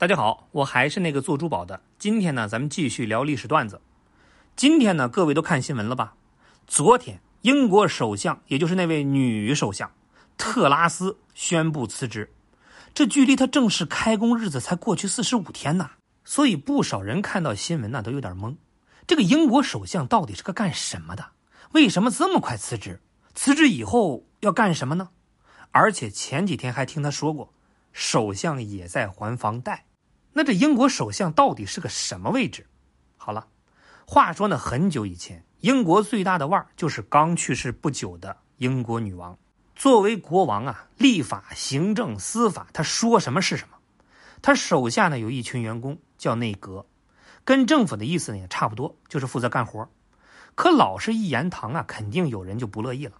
大家好，我还是那个做珠宝的。今天呢，咱们继续聊历史段子。今天呢，各位都看新闻了吧？昨天，英国首相，也就是那位女首相特拉斯宣布辞职。这距离她正式开工日子才过去四十五天呐，所以不少人看到新闻呢都有点懵。这个英国首相到底是个干什么的？为什么这么快辞职？辞职以后要干什么呢？而且前几天还听他说过，首相也在还房贷。那这英国首相到底是个什么位置？好了，话说呢，很久以前，英国最大的腕儿就是刚去世不久的英国女王。作为国王啊，立法、行政、司法，他说什么是什么。他手下呢有一群员工叫内阁，跟政府的意思呢也差不多，就是负责干活。可老是一言堂啊，肯定有人就不乐意了。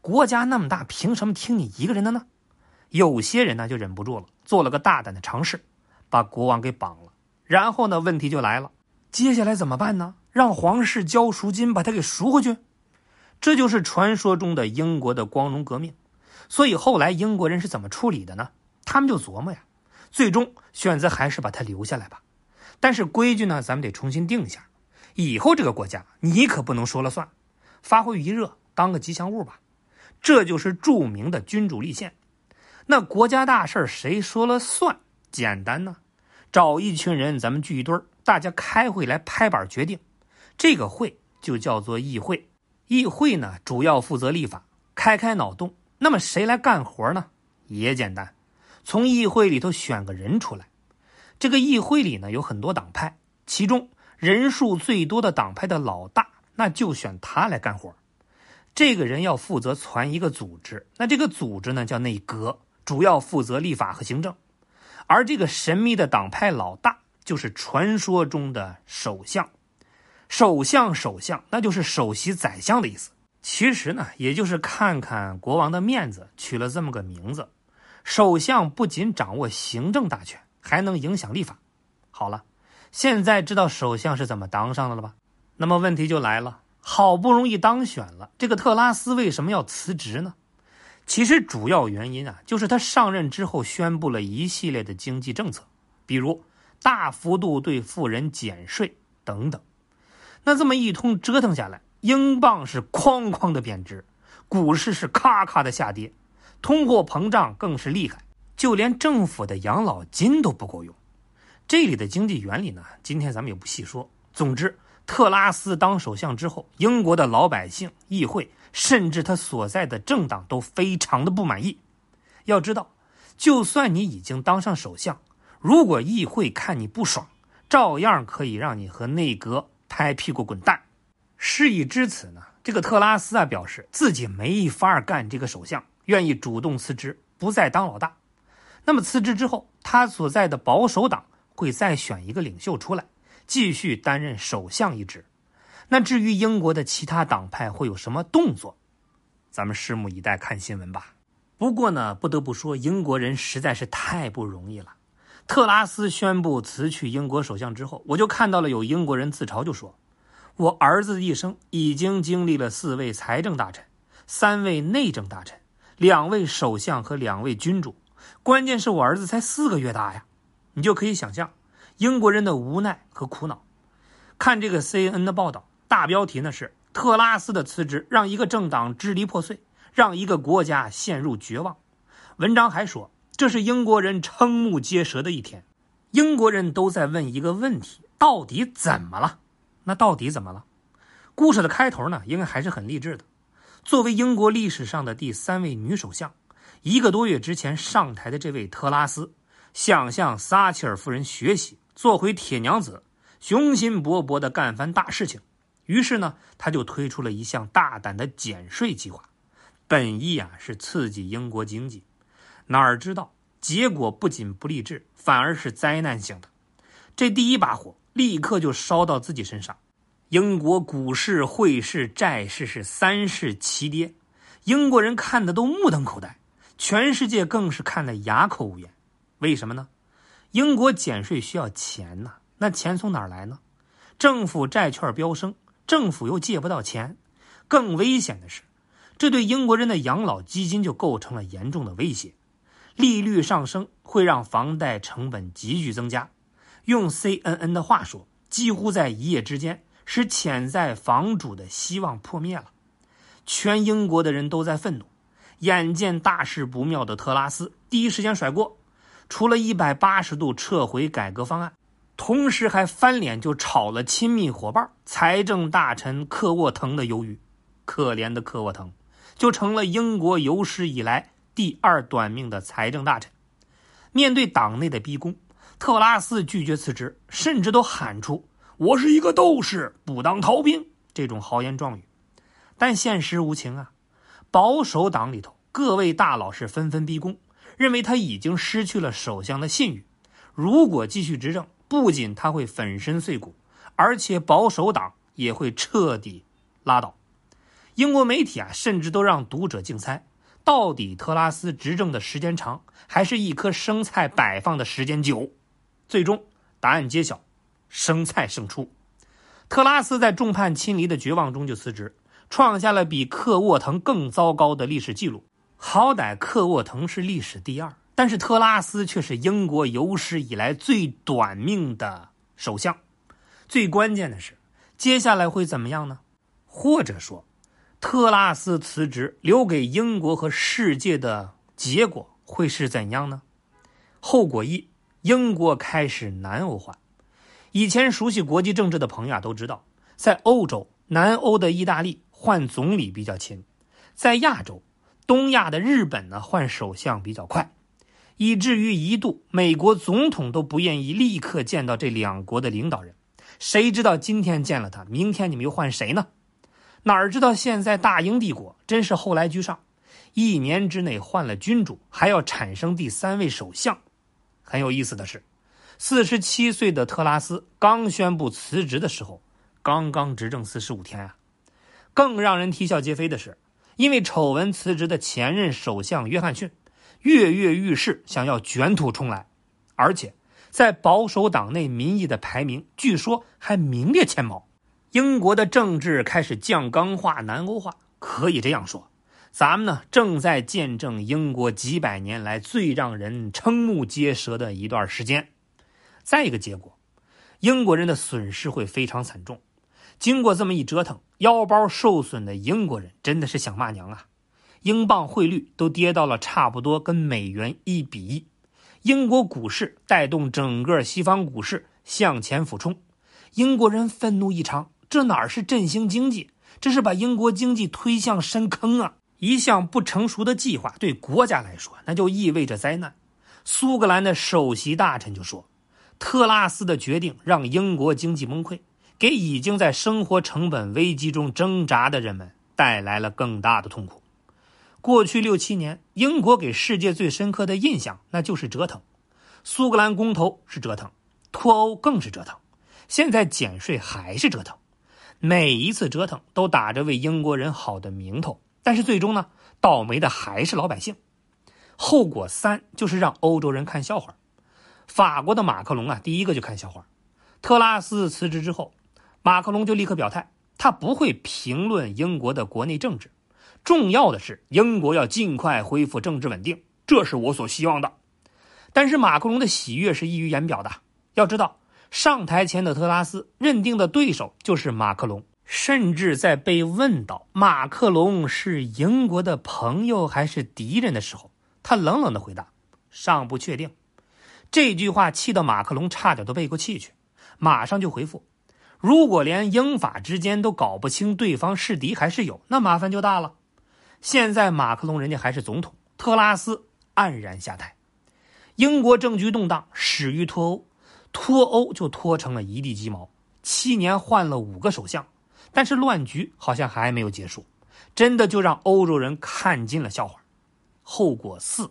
国家那么大，凭什么听你一个人的呢？有些人呢就忍不住了，做了个大胆的尝试。把国王给绑了，然后呢？问题就来了，接下来怎么办呢？让皇室交赎金把他给赎回去？这就是传说中的英国的光荣革命。所以后来英国人是怎么处理的呢？他们就琢磨呀，最终选择还是把他留下来吧。但是规矩呢，咱们得重新定一下。以后这个国家你可不能说了算，发挥余热，当个吉祥物吧。这就是著名的君主立宪。那国家大事谁说了算？简单呢。找一群人，咱们聚一堆儿，大家开会来拍板决定。这个会就叫做议会。议会呢，主要负责立法，开开脑洞。那么谁来干活呢？也简单，从议会里头选个人出来。这个议会里呢，有很多党派，其中人数最多的党派的老大，那就选他来干活。这个人要负责传一个组织，那这个组织呢叫内阁，主要负责立法和行政。而这个神秘的党派老大，就是传说中的首相。首相，首相，那就是首席宰相的意思。其实呢，也就是看看国王的面子，取了这么个名字。首相不仅掌握行政大权，还能影响立法。好了，现在知道首相是怎么当上的了吧？那么问题就来了，好不容易当选了，这个特拉斯为什么要辞职呢？其实主要原因啊，就是他上任之后宣布了一系列的经济政策，比如大幅度对富人减税等等。那这么一通折腾下来，英镑是哐哐的贬值，股市是咔咔的下跌，通货膨胀更是厉害，就连政府的养老金都不够用。这里的经济原理呢，今天咱们也不细说。总之。特拉斯当首相之后，英国的老百姓、议会，甚至他所在的政党都非常的不满意。要知道，就算你已经当上首相，如果议会看你不爽，照样可以让你和内阁拍屁股滚蛋。事已至此呢，这个特拉斯啊表示自己没法干这个首相，愿意主动辞职，不再当老大。那么辞职之后，他所在的保守党会再选一个领袖出来。继续担任首相一职，那至于英国的其他党派会有什么动作，咱们拭目以待，看新闻吧。不过呢，不得不说，英国人实在是太不容易了。特拉斯宣布辞去英国首相之后，我就看到了有英国人自嘲，就说：“我儿子的一生已经经历了四位财政大臣、三位内政大臣、两位首相和两位君主，关键是我儿子才四个月大呀，你就可以想象。”英国人的无奈和苦恼。看这个 CNN 的报道，大标题呢是“特拉斯的辞职让一个政党支离破碎，让一个国家陷入绝望”。文章还说，这是英国人瞠目结舌的一天。英国人都在问一个问题：到底怎么了？那到底怎么了？故事的开头呢，应该还是很励志的。作为英国历史上的第三位女首相，一个多月之前上台的这位特拉斯，想向撒切尔夫人学习。做回铁娘子，雄心勃勃地干番大事情。于是呢，他就推出了一项大胆的减税计划，本意啊是刺激英国经济。哪儿知道结果不仅不励志，反而是灾难性的。这第一把火立刻就烧到自己身上，英国股市、汇市、债市是三市齐跌，英国人看的都目瞪口呆，全世界更是看得哑口无言。为什么呢？英国减税需要钱呐，那钱从哪儿来呢？政府债券飙升，政府又借不到钱。更危险的是，这对英国人的养老基金就构成了严重的威胁。利率上升会让房贷成本急剧增加。用 CNN 的话说，几乎在一夜之间，使潜在房主的希望破灭了。全英国的人都在愤怒，眼见大事不妙的特拉斯第一时间甩锅，除了一百八十度撤回改革方案，同时还翻脸就炒了亲密伙伴财政大臣克沃腾的鱿鱼。可怜的克沃腾，就成了英国有史以来第二短命的财政大臣。面对党内的逼宫。特拉斯拒绝辞职，甚至都喊出“我是一个斗士，不当逃兵”这种豪言壮语。但现实无情啊，保守党里头各位大佬是纷纷逼宫，认为他已经失去了首相的信誉。如果继续执政，不仅他会粉身碎骨，而且保守党也会彻底拉倒。英国媒体啊，甚至都让读者竞猜，到底特拉斯执政的时间长，还是一颗生菜摆放的时间久？最终答案揭晓，生菜胜出。特拉斯在众叛亲离的绝望中就辞职，创下了比克沃腾更糟糕的历史记录。好歹克沃腾是历史第二，但是特拉斯却是英国有史以来最短命的首相。最关键的是，接下来会怎么样呢？或者说，特拉斯辞职留给英国和世界的结果会是怎样呢？后果一。英国开始南欧化。以前熟悉国际政治的朋友啊都知道，在欧洲，南欧的意大利换总理比较勤；在亚洲，东亚的日本呢换首相比较快，以至于一度美国总统都不愿意立刻见到这两国的领导人。谁知道今天见了他，明天你们又换谁呢？哪知道现在大英帝国真是后来居上，一年之内换了君主，还要产生第三位首相。很有意思的是，四十七岁的特拉斯刚宣布辞职的时候，刚刚执政四十五天啊。更让人啼笑皆非的是，因为丑闻辞职的前任首相约翰逊跃跃欲试，想要卷土重来，而且在保守党内民意的排名，据说还名列前茅。英国的政治开始降纲化、南欧化，可以这样说。咱们呢，正在见证英国几百年来最让人瞠目结舌的一段时间。再一个结果，英国人的损失会非常惨重。经过这么一折腾，腰包受损的英国人真的是想骂娘啊！英镑汇率都跌到了差不多跟美元一比一，英国股市带动整个西方股市向前俯冲，英国人愤怒异常。这哪是振兴经济，这是把英国经济推向深坑啊！一项不成熟的计划对国家来说，那就意味着灾难。苏格兰的首席大臣就说：“特拉斯的决定让英国经济崩溃，给已经在生活成本危机中挣扎的人们带来了更大的痛苦。”过去六七年，英国给世界最深刻的印象那就是折腾。苏格兰公投是折腾，脱欧更是折腾，现在减税还是折腾。每一次折腾都打着为英国人好的名头。但是最终呢，倒霉的还是老百姓。后果三就是让欧洲人看笑话。法国的马克龙啊，第一个就看笑话。特拉斯辞职之后，马克龙就立刻表态，他不会评论英国的国内政治。重要的是，英国要尽快恢复政治稳定，这是我所希望的。但是马克龙的喜悦是溢于言表的。要知道，上台前的特拉斯认定的对手就是马克龙。甚至在被问到马克龙是英国的朋友还是敌人的时候，他冷冷的回答：“尚不确定。”这句话气得马克龙差点都背过气去，马上就回复：“如果连英法之间都搞不清对方是敌还是友，那麻烦就大了。”现在马克龙人家还是总统，特拉斯黯然下台，英国政局动荡，始于脱欧，脱欧就脱成了一地鸡毛，七年换了五个首相。但是乱局好像还没有结束，真的就让欧洲人看尽了笑话。后果四，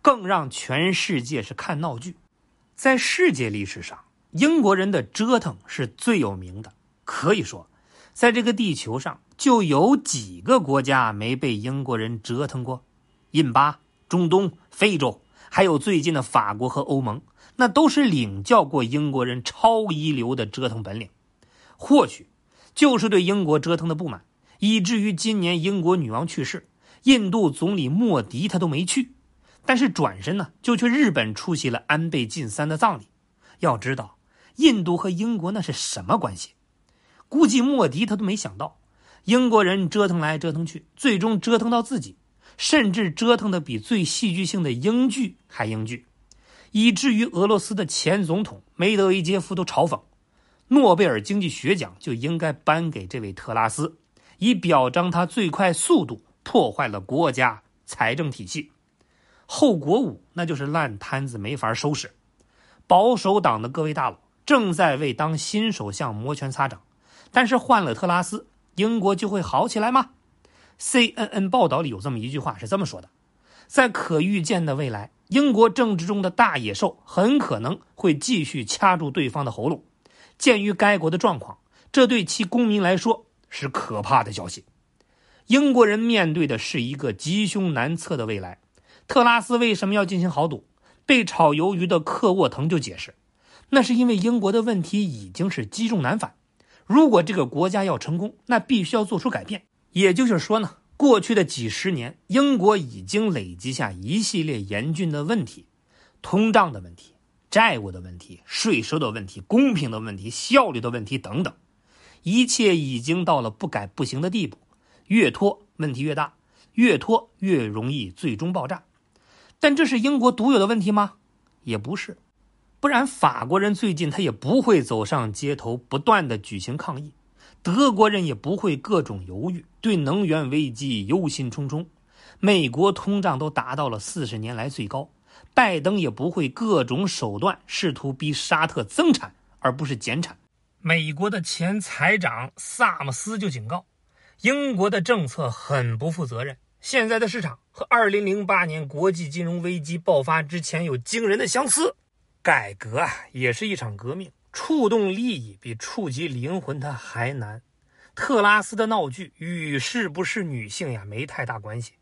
更让全世界是看闹剧。在世界历史上，英国人的折腾是最有名的。可以说，在这个地球上，就有几个国家没被英国人折腾过。印巴、中东、非洲，还有最近的法国和欧盟，那都是领教过英国人超一流的折腾本领。或许。就是对英国折腾的不满，以至于今年英国女王去世，印度总理莫迪他都没去。但是转身呢就去日本出席了安倍晋三的葬礼。要知道，印度和英国那是什么关系？估计莫迪他都没想到，英国人折腾来折腾去，最终折腾到自己，甚至折腾的比最戏剧性的英剧还英剧，以至于俄罗斯的前总统梅德韦杰夫都嘲讽，诺贝尔经济学奖就应该颁给这位特拉斯，以表彰他最快速度破坏了国家财政体系。后果五，那就是烂摊子没法收拾。保守党的各位大佬正在为当新首相摩拳擦掌，但是换了特拉斯，英国就会好起来吗？CNN 报道里有这么一句话是这么说的：在可预见的未来，英国政治中的大野兽很可能会继续掐住对方的喉咙。鉴于该国的状况，这对其公民来说是可怕的消息。英国人面对的是一个吉凶难测的未来。特拉斯为什么要进行豪赌？被炒鱿鱼的克沃腾就解释，那是因为英国的问题已经是积重难返。如果这个国家要成功，那必须要做出改变。也就是说呢，过去的几十年，英国已经累积下一系列严峻的问题：通胀的问题、债务的问题、税收的问题、公平的问题、效率的问题等等，一切已经到了不改不行的地步。越拖问题越大，越拖越容易最终爆炸。但这是英国独有的问题吗？也不是，不然法国人最近他也不会走上街头，不断的举行抗议；德国人也不会各种犹豫，对能源危机忧心忡忡；美国通胀都达到了四十年来最高，拜登也不会各种手段试图逼沙特增产而不是减产。美国的前财长萨姆斯就警告，英国的政策很不负责任。现在的市场和2008年国际金融危机爆发之前有惊人的相似。改革啊，也是一场革命，触动利益比触及灵魂它还难。特拉斯的闹剧与是不是女性呀没太大关系，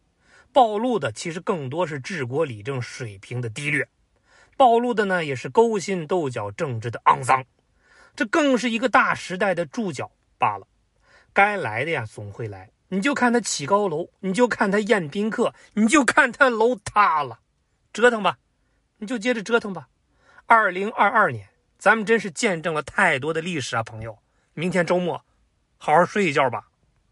暴露的其实更多是治国理政水平的低劣，暴露的呢也是勾心斗角政治的肮脏。这更是一个大时代的注脚罢了。该来的呀总会来。你就看他起高楼，你就看他宴宾客，你就看他楼塌了，折腾吧，你就接着折腾吧。二零二二年，咱们真是见证了太多的历史啊，朋友。明天周末，好好睡一觉吧。